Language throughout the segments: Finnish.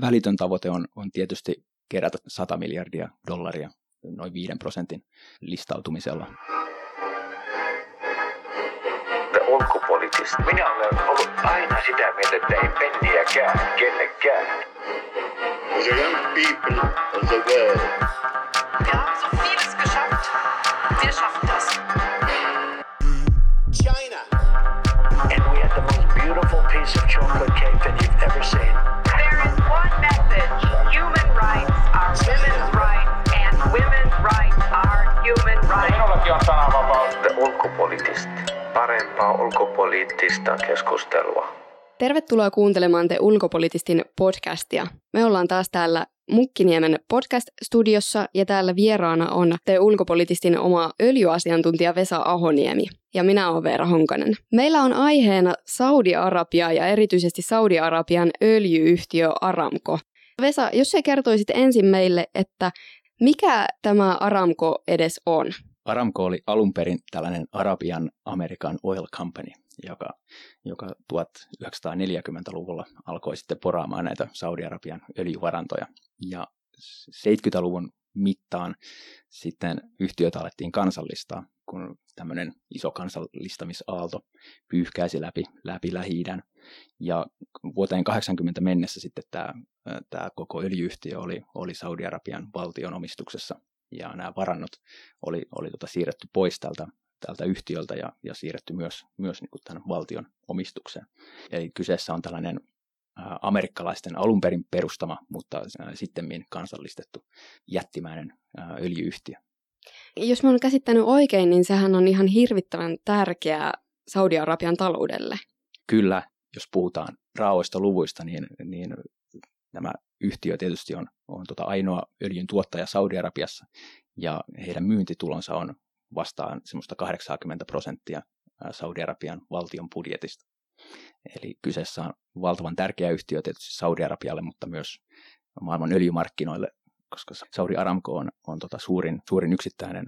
välitön tavoite on, on tietysti kerätä 100 miljardia dollaria noin 5 prosentin listautumisella. ulkopoliittista. Minä olen ollut aina sitä mieltä, että ei penniäkään kellekään. The young people of the world Wir haben so vieles geschafft. Wir schaffen das. China. And we had the most beautiful piece of chocolate cake that you've ever seen. On sananvapaus. The ulkopoliittista. Parempaa ulkopoliittista keskustelua. Tervetuloa kuuntelemaan Te ulkopolitistin podcastia. Me ollaan taas täällä Mukkiniemen podcast-studiossa ja täällä vieraana on Te ulkopolitistin oma öljyasiantuntija Vesa Ahoniemi ja minä olen Veera Honkanen. Meillä on aiheena Saudi-Arabia ja erityisesti Saudi-Arabian öljyyhtiö Aramco. Vesa, jos sä kertoisit ensin meille, että mikä tämä Aramco edes on? Aramco oli alun perin tällainen Arabian American Oil Company, joka, joka 1940-luvulla alkoi sitten poraamaan näitä Saudi-Arabian öljyvarantoja. Ja 70-luvun mittaan sitten yhtiötä alettiin kansallistaa, kun tämmöinen iso kansallistamisaalto pyyhkäisi läpi, läpi lähi Ja vuoteen 80 mennessä sitten tämä, tämä koko öljyyhtiö oli, oli Saudi-Arabian valtion omistuksessa ja nämä varannot oli, oli tota siirretty pois tältä, tältä yhtiöltä ja, ja siirretty myös, myös niin kuin tämän valtion omistukseen. Eli kyseessä on tällainen amerikkalaisten alun perin perustama, mutta sitten kansallistettu jättimäinen öljyyhtiö. Jos mä oon käsittänyt oikein, niin sehän on ihan hirvittävän tärkeää Saudi-Arabian taloudelle. Kyllä, jos puhutaan raoista luvuista, niin, niin nämä yhtiö tietysti on, on tota ainoa öljyn tuottaja Saudi-Arabiassa ja heidän myyntitulonsa on vastaan semmoista 80 prosenttia Saudi-Arabian valtion budjetista. Eli kyseessä on valtavan tärkeä yhtiö tietysti Saudi-Arabialle, mutta myös maailman öljymarkkinoille, koska Saudi Aramco on, on tota suurin, suurin yksittäinen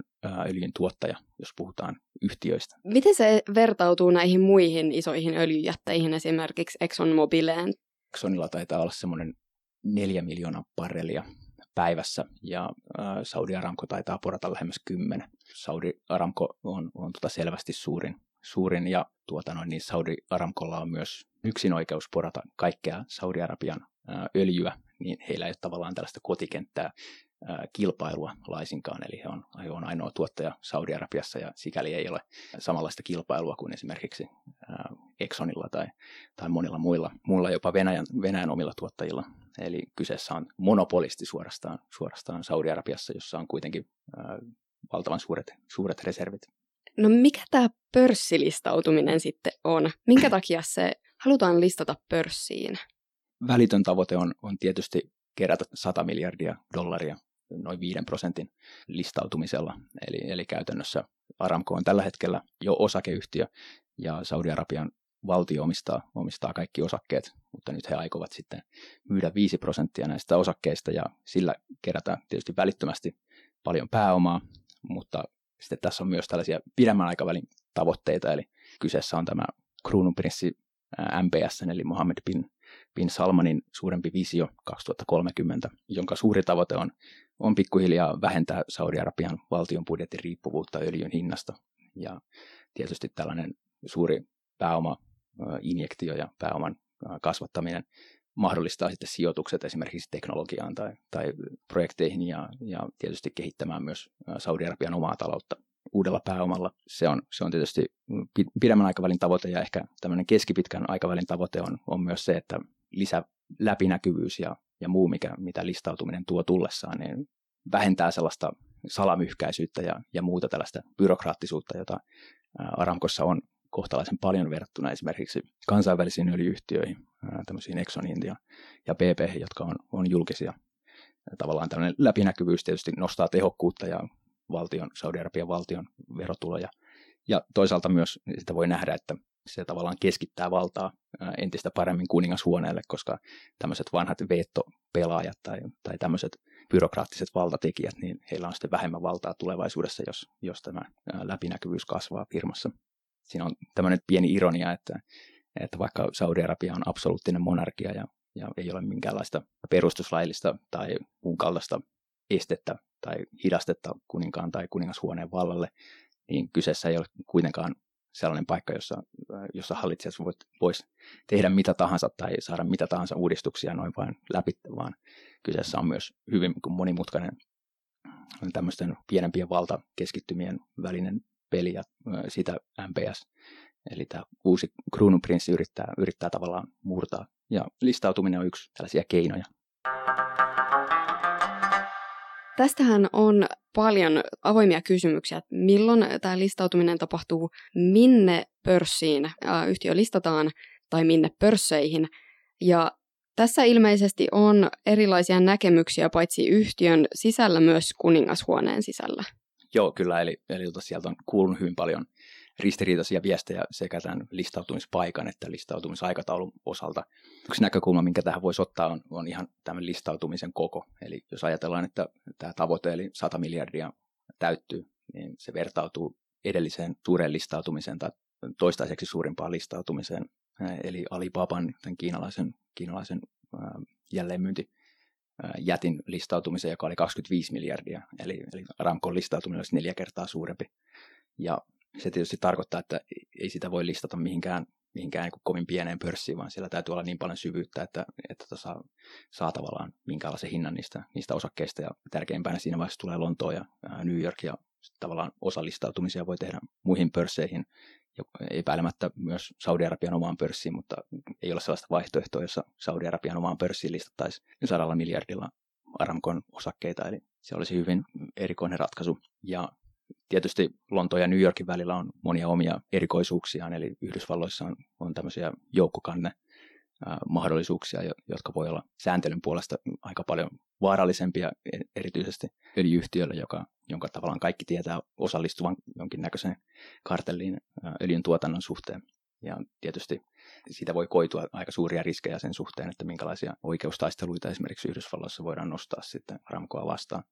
öljyn tuottaja, jos puhutaan yhtiöistä. Miten se vertautuu näihin muihin isoihin öljyjätteihin, esimerkiksi ExxonMobileen? Exxonilla taitaa olla semmoinen miljoonaa barrelia päivässä ja Saudi Aramco taitaa porata lähemmäs kymmenen. Saudi Aramco on, on tota selvästi suurin, suurin ja tuota noin, niin Saudi Aramcolla on myös yksin oikeus porata kaikkea Saudi-Arabian öljyä, niin heillä ei ole tavallaan tällaista kotikenttää kilpailua laisinkaan, eli he on, he on ainoa tuottaja Saudi-Arabiassa ja sikäli ei ole samanlaista kilpailua kuin esimerkiksi Exxonilla tai, tai monilla muilla, muilla jopa Venäjän, Venäjän omilla tuottajilla. Eli kyseessä on monopolisti suorastaan, suorastaan Saudi-Arabiassa, jossa on kuitenkin valtavan suuret, suuret reservit. No mikä tämä pörssilistautuminen sitten on? Minkä takia se halutaan listata pörssiin? Välitön tavoite on, on tietysti kerätä 100 miljardia dollaria noin 5 prosentin listautumisella. Eli, eli käytännössä Aramco on tällä hetkellä jo osakeyhtiö ja Saudi-Arabian valtio omistaa, omistaa kaikki osakkeet, mutta nyt he aikovat sitten myydä 5 prosenttia näistä osakkeista ja sillä kerätään tietysti välittömästi paljon pääomaa, mutta sitten tässä on myös tällaisia pidemmän aikavälin tavoitteita, eli kyseessä on tämä kruununprinssi MBS, eli Mohammed bin, bin Salmanin suurempi visio 2030, jonka suuri tavoite on, on pikkuhiljaa vähentää Saudi-Arabian valtion budjetin riippuvuutta öljyn hinnasta. Ja tietysti tällainen suuri pääoma injektio ja pääoman kasvattaminen mahdollistaa sitten sijoitukset esimerkiksi teknologiaan tai, tai projekteihin ja, ja tietysti kehittämään myös Saudi-Arabian omaa taloutta uudella pääomalla. Se on, se on tietysti pidemmän aikavälin tavoite ja ehkä tämmöinen keskipitkän aikavälin tavoite on, on myös se, että lisä läpinäkyvyys ja, ja muu, mikä, mitä listautuminen tuo tullessaan, niin vähentää sellaista salamyhkäisyyttä ja, ja muuta tällaista byrokraattisuutta, jota Aramkossa on kohtalaisen paljon verrattuna esimerkiksi kansainvälisiin öljyyhtiöihin, tämmöisiin Exxoniin ja, ja BP, jotka on, on julkisia. Tavallaan tällainen läpinäkyvyys tietysti nostaa tehokkuutta ja valtion, Saudi-Arabian valtion verotuloja. Ja toisaalta myös sitä voi nähdä, että se tavallaan keskittää valtaa entistä paremmin kuningashuoneelle, koska tämmöiset vanhat veettopelaajat tai, tai tämmöiset byrokraattiset valtatekijät, niin heillä on sitten vähemmän valtaa tulevaisuudessa, jos, jos tämä läpinäkyvyys kasvaa firmassa. Siinä on tämmöinen pieni ironia, että, että vaikka Saudi-Arabia on absoluuttinen monarkia ja, ja ei ole minkäänlaista perustuslaillista tai muun kaltaista estettä tai hidastetta kuninkaan tai kuningashuoneen vallalle, niin kyseessä ei ole kuitenkaan sellainen paikka, jossa, jossa hallitsijat voisi tehdä mitä tahansa tai saada mitä tahansa uudistuksia noin vain läpi, vaan kyseessä on myös hyvin monimutkainen tämmöisten pienempien valtakeskittymien välinen peli ja sitä MPS, eli tämä uusi kruununprinssi yrittää, yrittää tavallaan murtaa. Ja listautuminen on yksi tällaisia keinoja. Tästähän on paljon avoimia kysymyksiä, että milloin tämä listautuminen tapahtuu, minne pörssiin yhtiö listataan tai minne pörsseihin. Ja tässä ilmeisesti on erilaisia näkemyksiä paitsi yhtiön sisällä myös kuningashuoneen sisällä. Joo, kyllä. Eli, eli tota sieltä on kuulunut hyvin paljon ristiriitaisia viestejä sekä tämän listautumispaikan että listautumisaikataulun osalta. Yksi näkökulma, minkä tähän voisi ottaa, on, on ihan tämän listautumisen koko. Eli jos ajatellaan, että tämä tavoite eli 100 miljardia täyttyy, niin se vertautuu edelliseen suureen listautumiseen tai toistaiseksi suurimpaan listautumiseen, eli Alibaban, tämän kiinalaisen, kiinalaisen jälleenmyynti jätin listautumiseen, joka oli 25 miljardia, eli, eli Aramkon listautuminen olisi neljä kertaa suurempi. Ja se tietysti tarkoittaa, että ei sitä voi listata mihinkään, mihinkään niin kovin pieneen pörssiin, vaan siellä täytyy olla niin paljon syvyyttä, että, että tota saa tavallaan minkälaisen hinnan niistä, niistä osakkeista. Ja tärkeimpänä siinä vaiheessa tulee Lontoa ja New York, ja tavallaan osalistautumisia voi tehdä muihin pörsseihin, epäilemättä myös Saudi-Arabian omaan pörssiin, mutta ei ole sellaista vaihtoehtoa, jossa Saudi-Arabian omaan pörssiin listattaisiin sadalla miljardilla Aramkon osakkeita, eli se olisi hyvin erikoinen ratkaisu. Ja Tietysti Lontoon ja New Yorkin välillä on monia omia erikoisuuksiaan, eli Yhdysvalloissa on, on tämmöisiä joukkokanne mahdollisuuksia, jotka voi olla sääntelyn puolesta aika paljon vaarallisempia, e, erityisesti öljyyhtiölle, joka, jonka tavallaan kaikki tietää osallistuvan jonkinnäköiseen kartelliin öljyn tuotannon suhteen. Ja tietysti siitä voi koitua aika suuria riskejä sen suhteen, että minkälaisia oikeustaisteluita esimerkiksi Yhdysvalloissa voidaan nostaa sitten Ramkoa vastaan.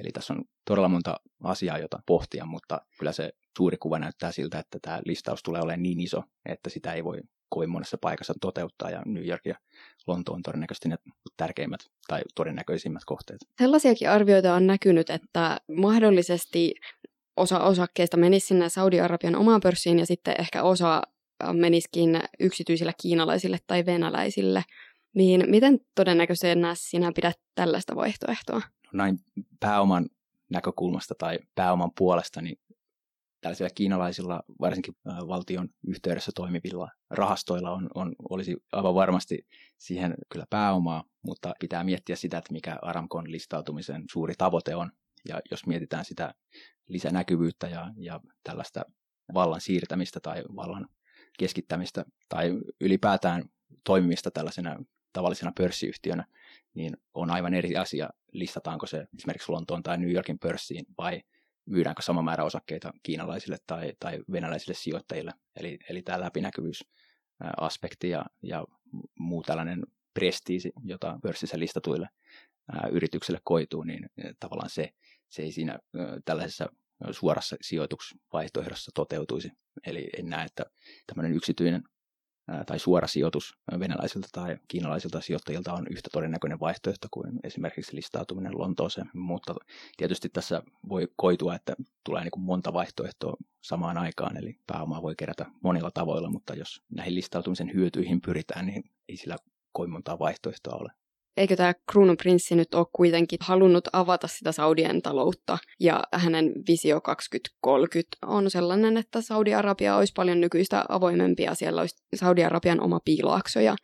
Eli tässä on todella monta asiaa, jota pohtia, mutta kyllä se suuri kuva näyttää siltä, että tämä listaus tulee olemaan niin iso, että sitä ei voi kovin monessa paikassa toteuttaa, ja New York ja Lonto on todennäköisesti ne tärkeimmät tai todennäköisimmät kohteet. Sellaisiakin arvioita on näkynyt, että mahdollisesti osa osakkeista menisi sinne Saudi-Arabian omaan pörssiin ja sitten ehkä osa menisikin yksityisille kiinalaisille tai venäläisille. Niin miten todennäköisenä sinä pidät tällaista vaihtoehtoa? Näin pääoman näkökulmasta tai pääoman puolesta, niin tällaisilla kiinalaisilla, varsinkin valtion yhteydessä toimivilla rahastoilla on, on, olisi aivan varmasti siihen kyllä pääomaa, mutta pitää miettiä sitä, että mikä Aramkon listautumisen suuri tavoite on. Ja jos mietitään sitä lisänäkyvyyttä ja, ja tällaista vallan siirtämistä tai vallan keskittämistä tai ylipäätään toimimista tällaisena tavallisena pörssiyhtiönä, niin on aivan eri asia, listataanko se esimerkiksi Lontoon tai New Yorkin pörssiin vai myydäänkö sama määrä osakkeita kiinalaisille tai, tai venäläisille sijoittajille. Eli, eli tämä läpinäkyvyysaspekti ja, ja muu tällainen prestiisi, jota pörssissä listatuille ää, yrityksille koituu, niin tavallaan se, se ei siinä ää, tällaisessa suorassa sijoituksvaihtoehdossa toteutuisi. Eli en näe, että tämmöinen yksityinen tai suora sijoitus venäläisiltä tai kiinalaisilta sijoittajilta on yhtä todennäköinen vaihtoehto kuin esimerkiksi listautuminen Lontooseen, mutta tietysti tässä voi koitua, että tulee niin kuin monta vaihtoehtoa samaan aikaan, eli pääomaa voi kerätä monilla tavoilla, mutta jos näihin listautumisen hyötyihin pyritään, niin ei sillä kovin montaa vaihtoehtoa ole eikö tämä kruununprinssi nyt ole kuitenkin halunnut avata sitä Saudien taloutta, ja hänen visio 2030 on sellainen, että Saudi-Arabia olisi paljon nykyistä avoimempia, siellä olisi Saudi-Arabian oma piilaakso ja,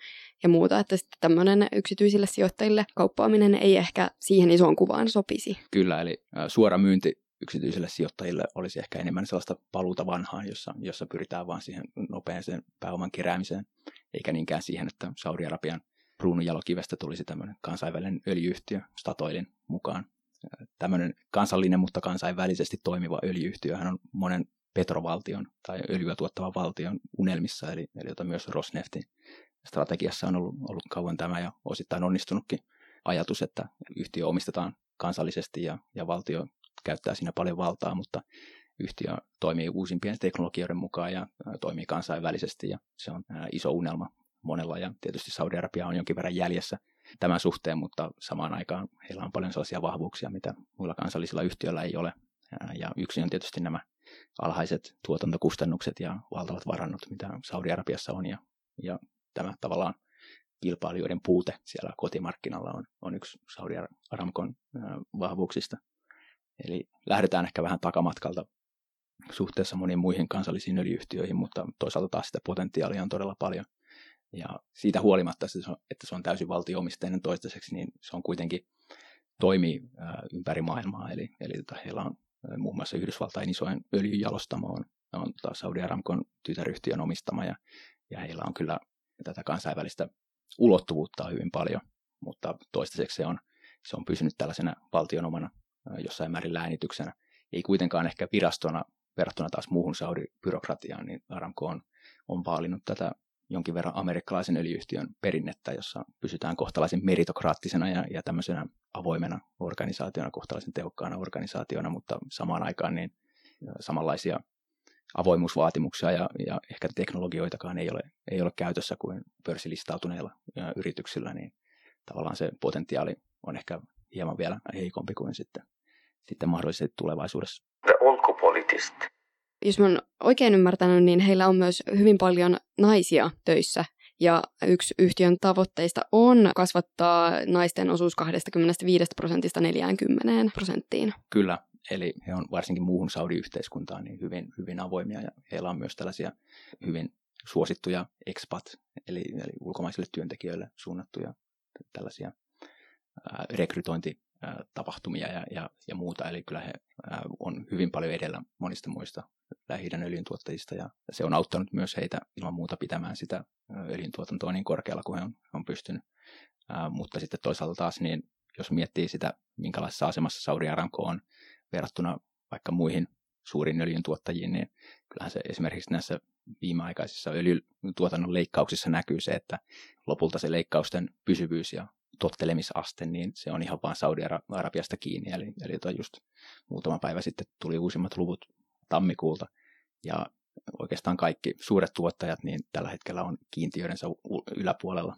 ja muuta, että sitten tämmöinen yksityisille sijoittajille kauppaaminen ei ehkä siihen isoon kuvaan sopisi. Kyllä, eli suora myynti yksityisille sijoittajille olisi ehkä enemmän sellaista paluuta vanhaan, jossa, jossa pyritään vain siihen nopeaseen pääoman keräämiseen, eikä niinkään siihen, että Saudi-Arabian kruununjalokivestä tulisi tämmöinen kansainvälinen öljyyhtiö Statoilin mukaan. Tämmöinen kansallinen, mutta kansainvälisesti toimiva öljyyhtiöhän on monen petrovaltion tai öljyä tuottavan valtion unelmissa, eli, eli jota myös Rosneftin strategiassa on ollut, ollut kauan tämä ja osittain onnistunutkin ajatus, että yhtiö omistetaan kansallisesti ja, ja valtio käyttää siinä paljon valtaa, mutta yhtiö toimii uusimpien teknologioiden mukaan ja toimii kansainvälisesti ja se on iso unelma monella ja tietysti Saudi-Arabia on jonkin verran jäljessä tämän suhteen, mutta samaan aikaan heillä on paljon sellaisia vahvuuksia, mitä muilla kansallisilla yhtiöillä ei ole. Ja yksi on tietysti nämä alhaiset tuotantokustannukset ja valtavat varannot, mitä Saudi-Arabiassa on. Ja, ja tämä tavallaan kilpailijoiden puute siellä kotimarkkinalla on, on yksi Saudi Aramkon vahvuuksista. Eli lähdetään ehkä vähän takamatkalta suhteessa moniin muihin kansallisiin öljyyhtiöihin, mutta toisaalta taas sitä potentiaalia on todella paljon. Ja siitä huolimatta, että se on täysin valtioomisteinen toistaiseksi, niin se on kuitenkin toimii ympäri maailmaa. Eli, eli tota, heillä on muun muassa Yhdysvaltain isoin öljyjalostamo on, on tota Saudi Aramkon tytäryhtiön omistama ja, ja heillä on kyllä tätä kansainvälistä ulottuvuutta hyvin paljon, mutta toistaiseksi se on, se on pysynyt tällaisena valtionomana jossain määrin läänityksenä. Ei kuitenkaan ehkä virastona verrattuna taas muuhun Saudi-byrokratiaan, niin Aramco on, on vaalinnut tätä jonkin verran amerikkalaisen öljyyhtiön perinnettä, jossa pysytään kohtalaisen meritokraattisena ja, ja tämmöisenä avoimena organisaationa, kohtalaisen tehokkaana organisaationa, mutta samaan aikaan niin samanlaisia avoimuusvaatimuksia ja, ja ehkä teknologioitakaan ei ole, ei ole käytössä kuin pörssilistautuneilla yrityksillä, niin tavallaan se potentiaali on ehkä hieman vielä heikompi kuin sitten, sitten mahdollisesti tulevaisuudessa. The. Jos mä oon oikein ymmärtänyt, niin heillä on myös hyvin paljon naisia töissä. Ja yksi yhtiön tavoitteista on kasvattaa naisten osuus 25 prosentista 40 prosenttiin. Kyllä, eli he on varsinkin muuhun Saudi-yhteiskuntaan niin hyvin, hyvin avoimia ja heillä on myös tällaisia hyvin suosittuja expat, eli, eli ulkomaisille työntekijöille suunnattuja tällaisia ää, rekrytointitapahtumia ja, ja, ja muuta. Eli kyllä he on hyvin paljon edellä monista muista lähi öljyntuottajista ja se on auttanut myös heitä ilman muuta pitämään sitä öljyntuotantoa niin korkealla kuin he on, on pystynyt. Mutta sitten toisaalta taas, niin jos miettii sitä, minkälaisessa asemassa Saudi Aramco on verrattuna vaikka muihin suuriin öljyntuottajiin, niin kyllähän se esimerkiksi näissä viimeaikaisissa öljytuotannon leikkauksissa näkyy se, että lopulta se leikkausten pysyvyys ja tottelemisaste, niin se on ihan vaan Saudi-Arabiasta kiinni. Eli, eli just muutama päivä sitten tuli uusimmat luvut tammikuulta, ja oikeastaan kaikki suuret tuottajat niin tällä hetkellä on kiintiöidensä yläpuolella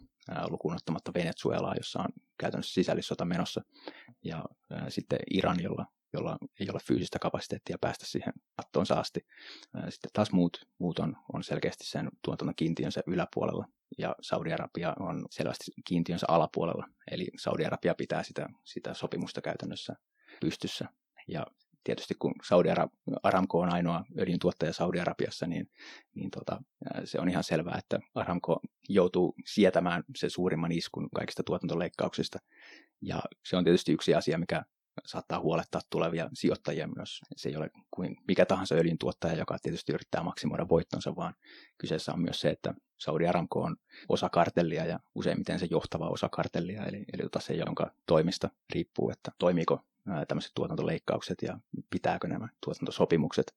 lukuun ottamatta Venezuelaa, jossa on käytännössä sisällissota menossa, ja ää, sitten Iran, jolla jolla ei ole fyysistä kapasiteettia päästä siihen kattoonsa asti. Sitten taas muut, muut on, on selkeästi sen tuotantokiintiönsä yläpuolella ja Saudi-Arabia on selvästi kiintiönsä alapuolella. Eli Saudi-Arabia pitää sitä, sitä sopimusta käytännössä pystyssä. Ja tietysti kun Saudi Aramco on ainoa öljyntuottaja Saudi-Arabiassa, niin, niin tota, se on ihan selvää, että Aramco joutuu sietämään se suurimman iskun kaikista tuotantoleikkauksista. Ja se on tietysti yksi asia, mikä saattaa huolettaa tulevia sijoittajia myös. Se ei ole kuin mikä tahansa öljyntuottaja, joka tietysti yrittää maksimoida voittonsa, vaan kyseessä on myös se, että Saudi Aramco on osa kartellia ja useimmiten se johtava osa kartellia, eli, eli tota se, jonka toimista riippuu, että toimiiko tämmöiset tuotantoleikkaukset ja pitääkö nämä tuotantosopimukset.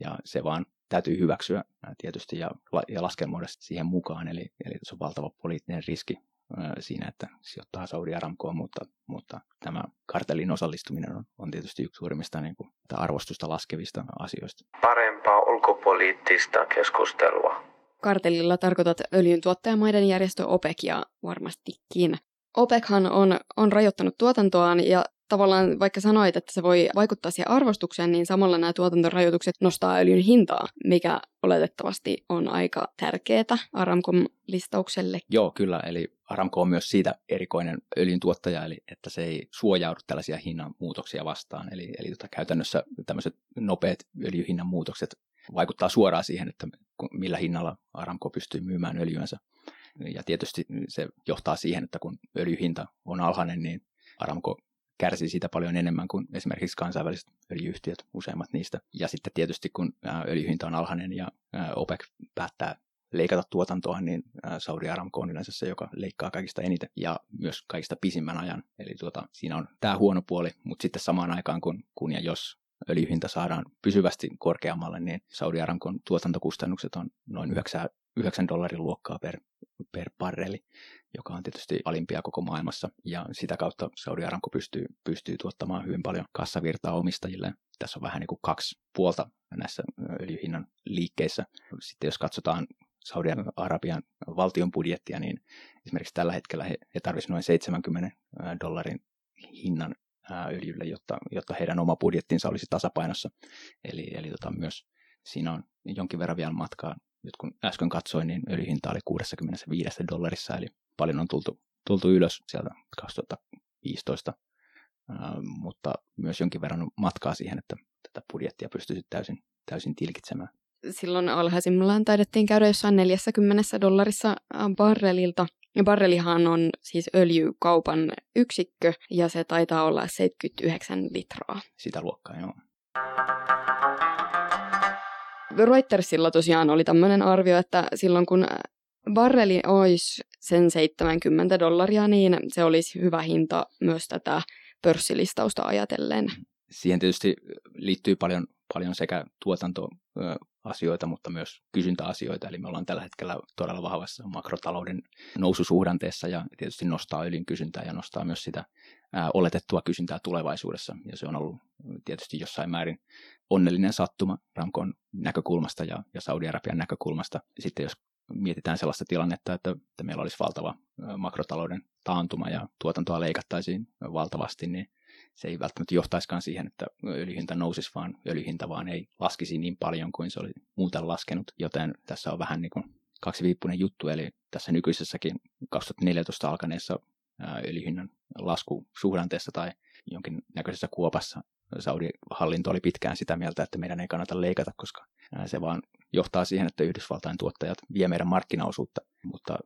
Ja se vaan täytyy hyväksyä tietysti ja, ja laskelmoida siihen mukaan, eli, eli se on valtava poliittinen riski siinä, että sijoittaa Saudi Aramcoon, mutta, mutta tämä kartellin osallistuminen on, on tietysti yksi suurimmista niin kuin, arvostusta laskevista asioista. Parempaa ulkopoliittista keskustelua. Kartellilla tarkoitat öljyntuottajamaiden järjestö OPECia varmastikin. OPEChan on, on rajoittanut tuotantoaan ja tavallaan vaikka sanoit, että se voi vaikuttaa siihen arvostukseen, niin samalla nämä tuotantorajoitukset nostaa öljyn hintaa, mikä oletettavasti on aika tärkeää Aramcon listaukselle. Joo, kyllä. Eli Aramco on myös siitä erikoinen öljyntuottaja, eli että se ei suojaudu tällaisia hinnan muutoksia vastaan. Eli, eli tota, käytännössä tämmöiset nopeat öljyhinnan muutokset vaikuttaa suoraan siihen, että millä hinnalla Aramco pystyy myymään öljyänsä. Ja tietysti se johtaa siihen, että kun öljyhinta on alhainen, niin Aramco kärsii siitä paljon enemmän kuin esimerkiksi kansainväliset öljyyhtiöt, useimmat niistä. Ja sitten tietysti kun öljyhinta on alhainen ja OPEC päättää leikata tuotantoa, niin Saudi Aramco on yleensä se, joka leikkaa kaikista eniten ja myös kaikista pisimmän ajan. Eli tuota, siinä on tämä huono puoli, mutta sitten samaan aikaan kun, kun ja jos öljyhinta saadaan pysyvästi korkeammalle, niin Saudi Aramcon tuotantokustannukset on noin 9, 9 dollarin luokkaa per, per barreli, joka on tietysti alimpia koko maailmassa. Ja sitä kautta Saudi Aramco pystyy, pystyy tuottamaan hyvin paljon kassavirtaa omistajille. Tässä on vähän niin kuin kaksi puolta näissä öljyhinnan liikkeissä. Sitten jos katsotaan Saudi-Arabian valtion budjettia, niin esimerkiksi tällä hetkellä he, he tarvisivat noin 70 dollarin hinnan öljylle, jotta, jotta heidän oma budjettinsa olisi tasapainossa. Eli, eli tota, myös siinä on jonkin verran vielä matkaa. Nyt kun äsken katsoin, niin öljyhinta oli 65 dollarissa, eli paljon on tultu, tultu ylös sieltä 2015, mutta myös jonkin verran matkaa siihen, että tätä budjettia pystyisi täysin, täysin tilkitsemään. Silloin alhaisimmillaan taidettiin käydä jossain 40 dollarissa barrelilta. Ja barrelihan on siis öljykaupan yksikkö ja se taitaa olla 79 litraa. Sitä luokkaa, joo. Reutersilla tosiaan oli tämmöinen arvio, että silloin kun barreli olisi sen 70 dollaria, niin se olisi hyvä hinta myös tätä pörssilistausta ajatellen. Siihen tietysti liittyy paljon, paljon sekä tuotantoasioita, mutta myös kysyntäasioita. Eli me ollaan tällä hetkellä todella vahvassa makrotalouden noususuhdanteessa ja tietysti nostaa öljyn kysyntää ja nostaa myös sitä oletettua kysyntää tulevaisuudessa. Ja se on ollut tietysti jossain määrin onnellinen sattuma Ramkon näkökulmasta ja, ja Saudi-Arabian näkökulmasta. Sitten jos mietitään sellaista tilannetta, että, että meillä olisi valtava makrotalouden taantuma ja tuotantoa leikattaisiin valtavasti, niin se ei välttämättä johtaiskaan siihen, että öljyhinta nousisi, vaan öljyhinta vaan ei laskisi niin paljon kuin se oli muuten laskenut. Joten tässä on vähän niin kuin kaksiviippunen juttu, eli tässä nykyisessäkin 2014 alkaneessa öljyhinnan laskusuhdanteessa tai jonkin näköisessä kuopassa Saudi-hallinto oli pitkään sitä mieltä, että meidän ei kannata leikata, koska se vaan johtaa siihen, että Yhdysvaltain tuottajat vie meidän markkinaosuutta, mutta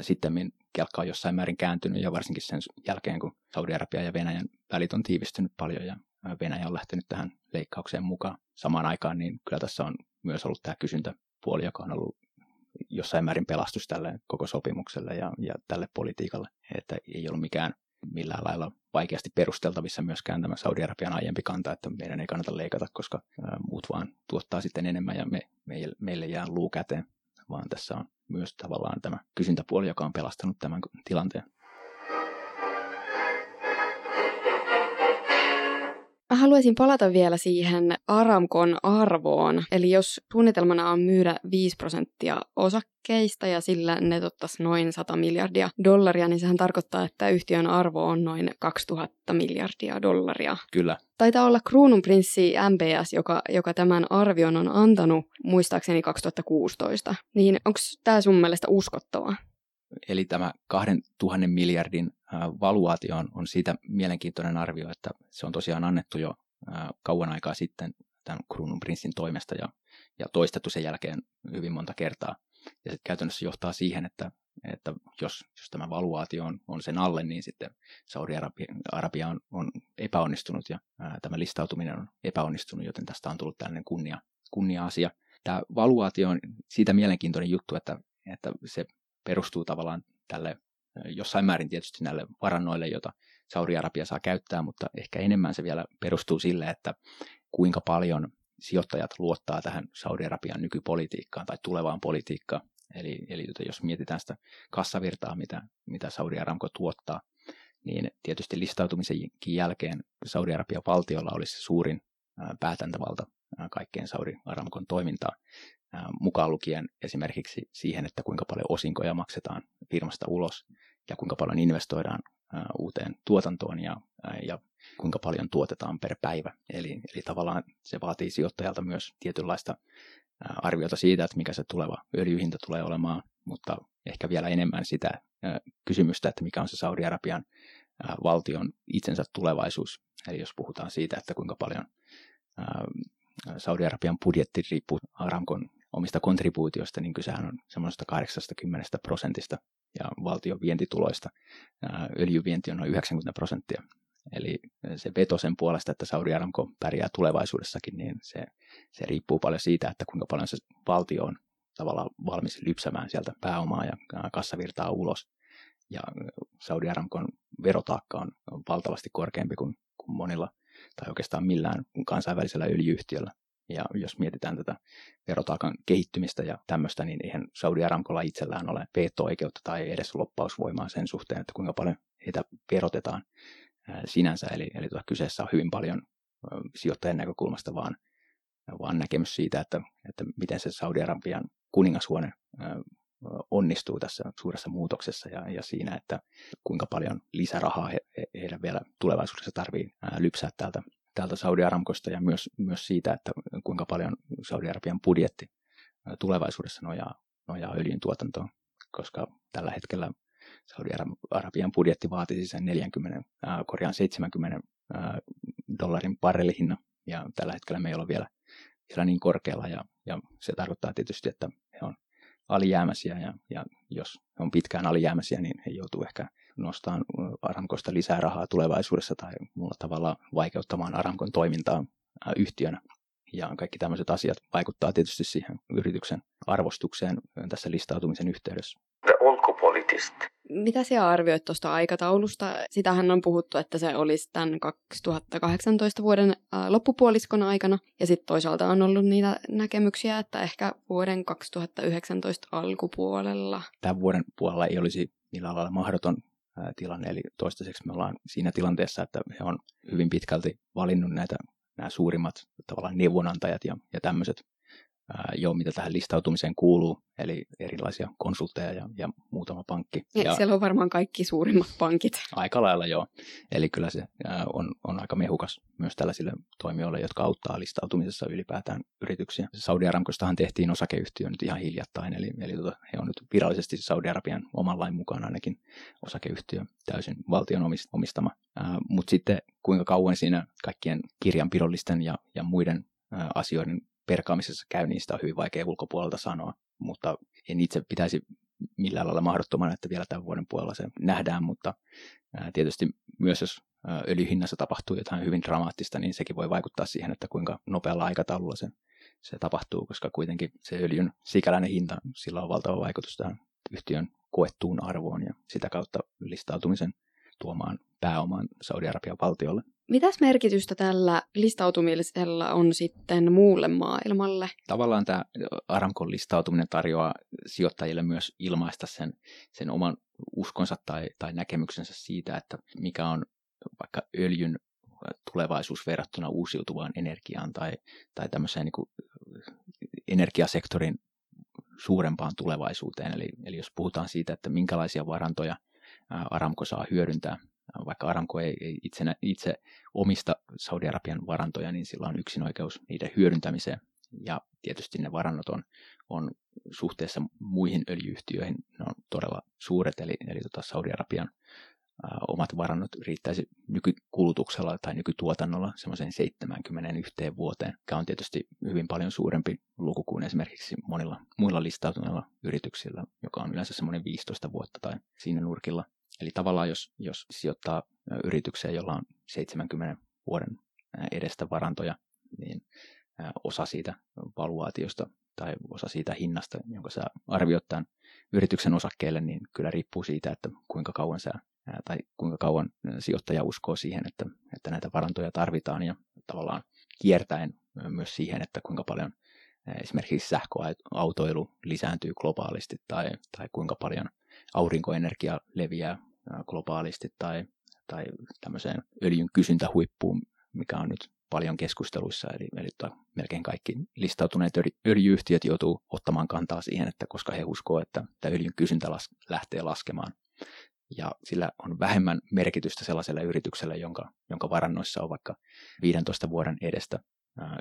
sitten kelkka on jossain määrin kääntynyt ja varsinkin sen jälkeen, kun Saudi-Arabia ja Venäjän välit on tiivistynyt paljon ja Venäjä on lähtenyt tähän leikkaukseen mukaan. Samaan aikaan niin kyllä tässä on myös ollut tämä kysyntäpuoli, joka on ollut jossain määrin pelastus tälle koko sopimukselle ja, ja tälle politiikalle, että ei ollut mikään millään lailla vaikeasti perusteltavissa myöskään tämä Saudi-Arabian aiempi kanta, että meidän ei kannata leikata, koska muut vaan tuottaa sitten enemmän ja me, meille, meille jää luu käteen, vaan tässä on myös tavallaan tämä kysyntäpuoli, joka on pelastanut tämän tilanteen. Mä haluaisin palata vielä siihen Aramkon arvoon. Eli jos suunnitelmana on myydä 5 prosenttia osakkeista ja sillä ne ottaisi noin 100 miljardia dollaria, niin sehän tarkoittaa, että yhtiön arvo on noin 2000 miljardia dollaria. Kyllä. Taitaa olla kruununprinssi MBS, joka, joka tämän arvion on antanut muistaakseni 2016. Niin onko tämä sun mielestä uskottavaa? Eli tämä 2000 miljardin valuaatio on, on siitä mielenkiintoinen arvio, että se on tosiaan annettu jo kauan aikaa sitten tämän kruununprinssin toimesta ja, ja toistettu sen jälkeen hyvin monta kertaa. Ja se käytännössä johtaa siihen, että, että jos, jos tämä valuaatio on, on sen alle, niin sitten Saudi-Arabia on, on epäonnistunut ja ää, tämä listautuminen on epäonnistunut, joten tästä on tullut tällainen kunnia, kunnia-asia. Tämä valuaatio on siitä mielenkiintoinen juttu, että, että se perustuu tavallaan tälle jossain määrin tietysti näille varannoille, joita Saudi-Arabia saa käyttää, mutta ehkä enemmän se vielä perustuu sille, että kuinka paljon sijoittajat luottaa tähän Saudi-Arabian nykypolitiikkaan tai tulevaan politiikkaan. Eli, eli jos mietitään sitä kassavirtaa, mitä, mitä Saudi-Aramco tuottaa, niin tietysti listautumisenkin jälkeen Saudi-Arabian valtiolla olisi suurin päätäntävalta kaikkeen Saudi-Aramcon toimintaan mukaan lukien esimerkiksi siihen, että kuinka paljon osinkoja maksetaan firmasta ulos ja kuinka paljon investoidaan uuteen tuotantoon ja, ja kuinka paljon tuotetaan per päivä. Eli, eli tavallaan se vaatii sijoittajalta myös tietynlaista arviota siitä, että mikä se tuleva öljyhinta tulee olemaan, mutta ehkä vielä enemmän sitä kysymystä, että mikä on se Saudi-Arabian valtion itsensä tulevaisuus. Eli jos puhutaan siitä, että kuinka paljon Saudi-Arabian budjetti riippuu Aramkon omista kontribuutioista, niin kysehän on semmoista 80 prosentista ja valtion vientituloista. Öljyvienti on noin 90 prosenttia. Eli se veto sen puolesta, että Saudi Aramco pärjää tulevaisuudessakin, niin se, se riippuu paljon siitä, että kuinka paljon se valtio on tavallaan valmis lypsämään sieltä pääomaa ja kassavirtaa ulos. Ja Saudi Aramcon verotaakka on, on valtavasti korkeampi kuin, kuin monilla tai oikeastaan millään kansainvälisellä öljyyhtiöllä. Ja jos mietitään tätä verotaakan kehittymistä ja tämmöistä, niin eihän Saudi Aramcolla itsellään ole veto-oikeutta tai edes loppausvoimaa sen suhteen, että kuinka paljon heitä verotetaan sinänsä. Eli, eli tuota, kyseessä on hyvin paljon sijoittajan näkökulmasta vaan, vaan näkemys siitä, että, että miten se Saudi-Arabian kuningashuone onnistuu tässä suuressa muutoksessa ja, ja siinä, että kuinka paljon lisärahaa he, heidän vielä tulevaisuudessa tarvii lypsää täältä, täältä Saudi-Aramkosta ja myös, myös siitä, että kuinka paljon Saudi-Arabian budjetti tulevaisuudessa nojaa, nojaa öljyn tuotantoon, koska tällä hetkellä Saudi-Arabian budjetti vaatisi sen 40, äh, korjaan 70 äh, dollarin barrelihinnan, ja tällä hetkellä me ei ole vielä, vielä niin korkealla, ja, ja se tarkoittaa tietysti, että he on alijäämäisiä, ja, ja jos on pitkään alijäämäisiä, niin he joutuu ehkä nostamaan Aramkosta lisää rahaa tulevaisuudessa tai muulla tavalla vaikeuttamaan Aramkon toimintaa yhtiönä. Ja kaikki tämmöiset asiat vaikuttaa tietysti siihen yrityksen arvostukseen tässä listautumisen yhteydessä. The ulkopoliittist. Mitä sinä arvioit tuosta aikataulusta? Sitähän on puhuttu, että se olisi tämän 2018 vuoden loppupuoliskon aikana. Ja sitten toisaalta on ollut niitä näkemyksiä, että ehkä vuoden 2019 alkupuolella. Tämän vuoden puolella ei olisi millään lailla mahdoton tilanne, eli toistaiseksi me ollaan siinä tilanteessa, että he on hyvin pitkälti valinnut näitä nämä suurimmat tavallaan neuvonantajat ja, ja tämmöiset jo, mitä tähän listautumiseen kuuluu, eli erilaisia konsultteja ja, ja muutama pankki. Ja, ja siellä on varmaan kaikki suurimmat pankit. Aika lailla joo. Eli kyllä se on, on aika mehukas myös tällaisille toimijoille, jotka auttaa listautumisessa ylipäätään yrityksiä. Saudi-Aramkostahan tehtiin osakeyhtiö nyt ihan hiljattain, eli, eli tota, he on nyt virallisesti Saudi-Arabian oman lain mukaan ainakin osakeyhtiö, täysin valtion omistama. Mutta sitten kuinka kauan siinä kaikkien kirjanpidollisten ja, ja muiden asioiden perkaamisessa käy, niin sitä on hyvin vaikea ulkopuolelta sanoa, mutta en itse pitäisi millään lailla mahdottomana, että vielä tämän vuoden puolella se nähdään, mutta tietysti myös jos öljyhinnassa tapahtuu jotain hyvin dramaattista, niin sekin voi vaikuttaa siihen, että kuinka nopealla aikataululla se, se tapahtuu, koska kuitenkin se öljyn sikäläinen hinta, sillä on valtava vaikutus tähän yhtiön koettuun arvoon ja sitä kautta listautumisen tuomaan pääomaan Saudi-Arabian valtiolle. Mitäs merkitystä tällä listautumisella on sitten muulle maailmalle? Tavallaan tämä Aramkon listautuminen tarjoaa sijoittajille myös ilmaista sen, sen oman uskonsa tai, tai näkemyksensä siitä, että mikä on vaikka öljyn tulevaisuus verrattuna uusiutuvaan energiaan tai, tai tämmöiseen niin kuin energiasektorin suurempaan tulevaisuuteen. Eli, eli jos puhutaan siitä, että minkälaisia varantoja Aramko saa hyödyntää vaikka Aramco ei, ei itse, itse omista Saudi-Arabian varantoja, niin sillä on yksin oikeus niiden hyödyntämiseen. Ja tietysti ne varannot on, on suhteessa muihin öljyyhtiöihin, ne on todella suuret, eli, eli tota Saudi-Arabian ä, omat varannot riittäisi nykykulutuksella tai nykytuotannolla semmoiseen 71 vuoteen, mikä on tietysti hyvin paljon suurempi luku kuin esimerkiksi monilla muilla listautuneilla yrityksillä, joka on yleensä semmoinen 15 vuotta tai siinä nurkilla. Eli tavallaan jos, jos sijoittaa yritykseen, jolla on 70 vuoden edestä varantoja, niin osa siitä valuaatiosta tai osa siitä hinnasta, jonka sä arvioit tämän yrityksen osakkeelle, niin kyllä riippuu siitä, että kuinka kauan sä tai kuinka kauan sijoittaja uskoo siihen, että, että näitä varantoja tarvitaan ja tavallaan kiertäen myös siihen, että kuinka paljon esimerkiksi sähköautoilu lisääntyy globaalisti tai, tai kuinka paljon aurinkoenergia leviää globaalisti tai, tai tämmöiseen öljyn kysyntähuippuun, mikä on nyt paljon keskusteluissa, eli, eli tota, melkein kaikki listautuneet öljyyhtiöt joutuu ottamaan kantaa siihen, että koska he uskoo, että tämä öljyn kysyntä las, lähtee laskemaan. Ja sillä on vähemmän merkitystä sellaiselle yritykselle, jonka, jonka varannoissa on vaikka 15 vuoden edestä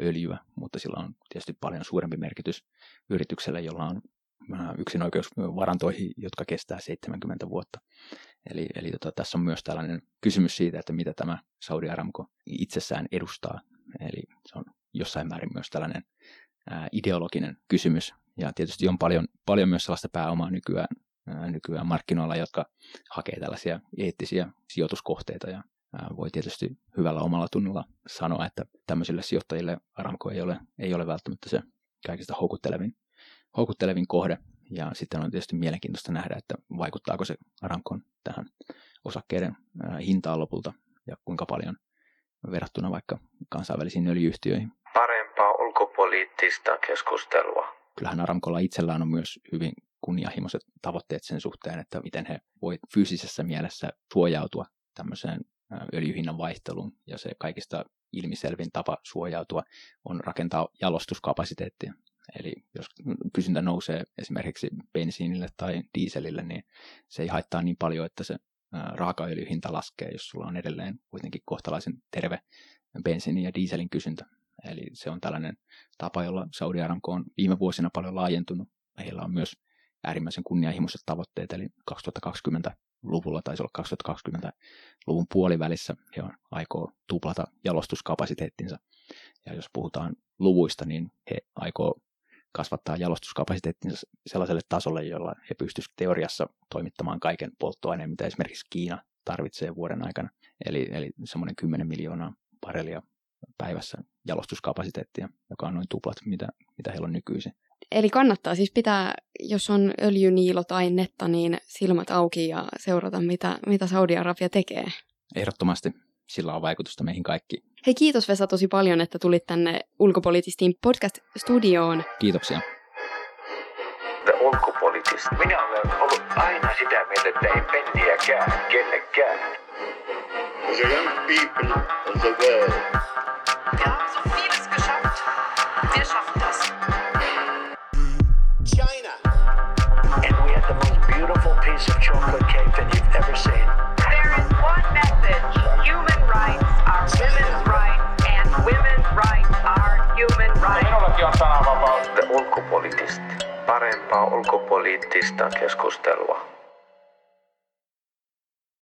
öljyä, mutta sillä on tietysti paljon suurempi merkitys yritykselle, jolla on yksinoikeusvarantoihin, jotka kestää 70 vuotta. Eli, eli tota, tässä on myös tällainen kysymys siitä, että mitä tämä Saudi Aramco itsessään edustaa. Eli se on jossain määrin myös tällainen ää, ideologinen kysymys. Ja tietysti on paljon, paljon myös sellaista pääomaa nykyään, ää, nykyään markkinoilla, jotka hakee tällaisia eettisiä sijoituskohteita. Ja voi tietysti hyvällä omalla tunnolla sanoa, että tämmöisille sijoittajille Aramco ei ole, ei ole välttämättä se kaikista houkuttelevin houkuttelevin kohde. Ja sitten on tietysti mielenkiintoista nähdä, että vaikuttaako se Arankon tähän osakkeiden hintaan lopulta ja kuinka paljon verrattuna vaikka kansainvälisiin öljyyhtiöihin. Parempaa ulkopoliittista keskustelua. Kyllähän Aramkolla itsellään on myös hyvin kunnianhimoiset tavoitteet sen suhteen, että miten he voi fyysisessä mielessä suojautua tämmöiseen öljyhinnan vaihteluun. Ja se kaikista ilmiselvin tapa suojautua on rakentaa jalostuskapasiteettia Eli jos kysyntä nousee esimerkiksi bensiinille tai dieselille, niin se ei haittaa niin paljon, että se raakaöljyhinta laskee, jos sulla on edelleen kuitenkin kohtalaisen terve bensiinin ja dieselin kysyntä. Eli se on tällainen tapa, jolla Saudi Aramco on viime vuosina paljon laajentunut. Heillä on myös äärimmäisen kunnianhimoiset tavoitteet, eli 2020-luvulla, taisi olla 2020-luvun puolivälissä, he aikoo tuplata jalostuskapasiteettinsa. Ja jos puhutaan luvuista, niin he aikoo kasvattaa jalostuskapasiteettinsa sellaiselle tasolle, jolla he pystyisivät teoriassa toimittamaan kaiken polttoaineen, mitä esimerkiksi Kiina tarvitsee vuoden aikana. Eli, eli semmoinen 10 miljoonaa barelia päivässä jalostuskapasiteettia, joka on noin tuplat, mitä, mitä heillä on nykyisin. Eli kannattaa siis pitää, jos on öljyniilo tai netta, niin silmät auki ja seurata, mitä, mitä Saudi-Arabia tekee. Ehdottomasti sillä on vaikutusta meihin kaikki. Hei kiitos Vesa tosi paljon, että tulit tänne Ulkopolitistin podcast-studioon. Kiitoksia. The ulkopoliittista. Minä olen ollut aina sitä mieltä, että ei penniäkään kellekään. For the young people of the world. Wir haben so vieles geschafft. Wir schaffen das. And we had the most beautiful piece of chocolate cake that you've ever seen. There is one message. Human rights. Minullakin on sananvapaus. Ulkopoliittista. Parempaa ulkopoliittista keskustelua.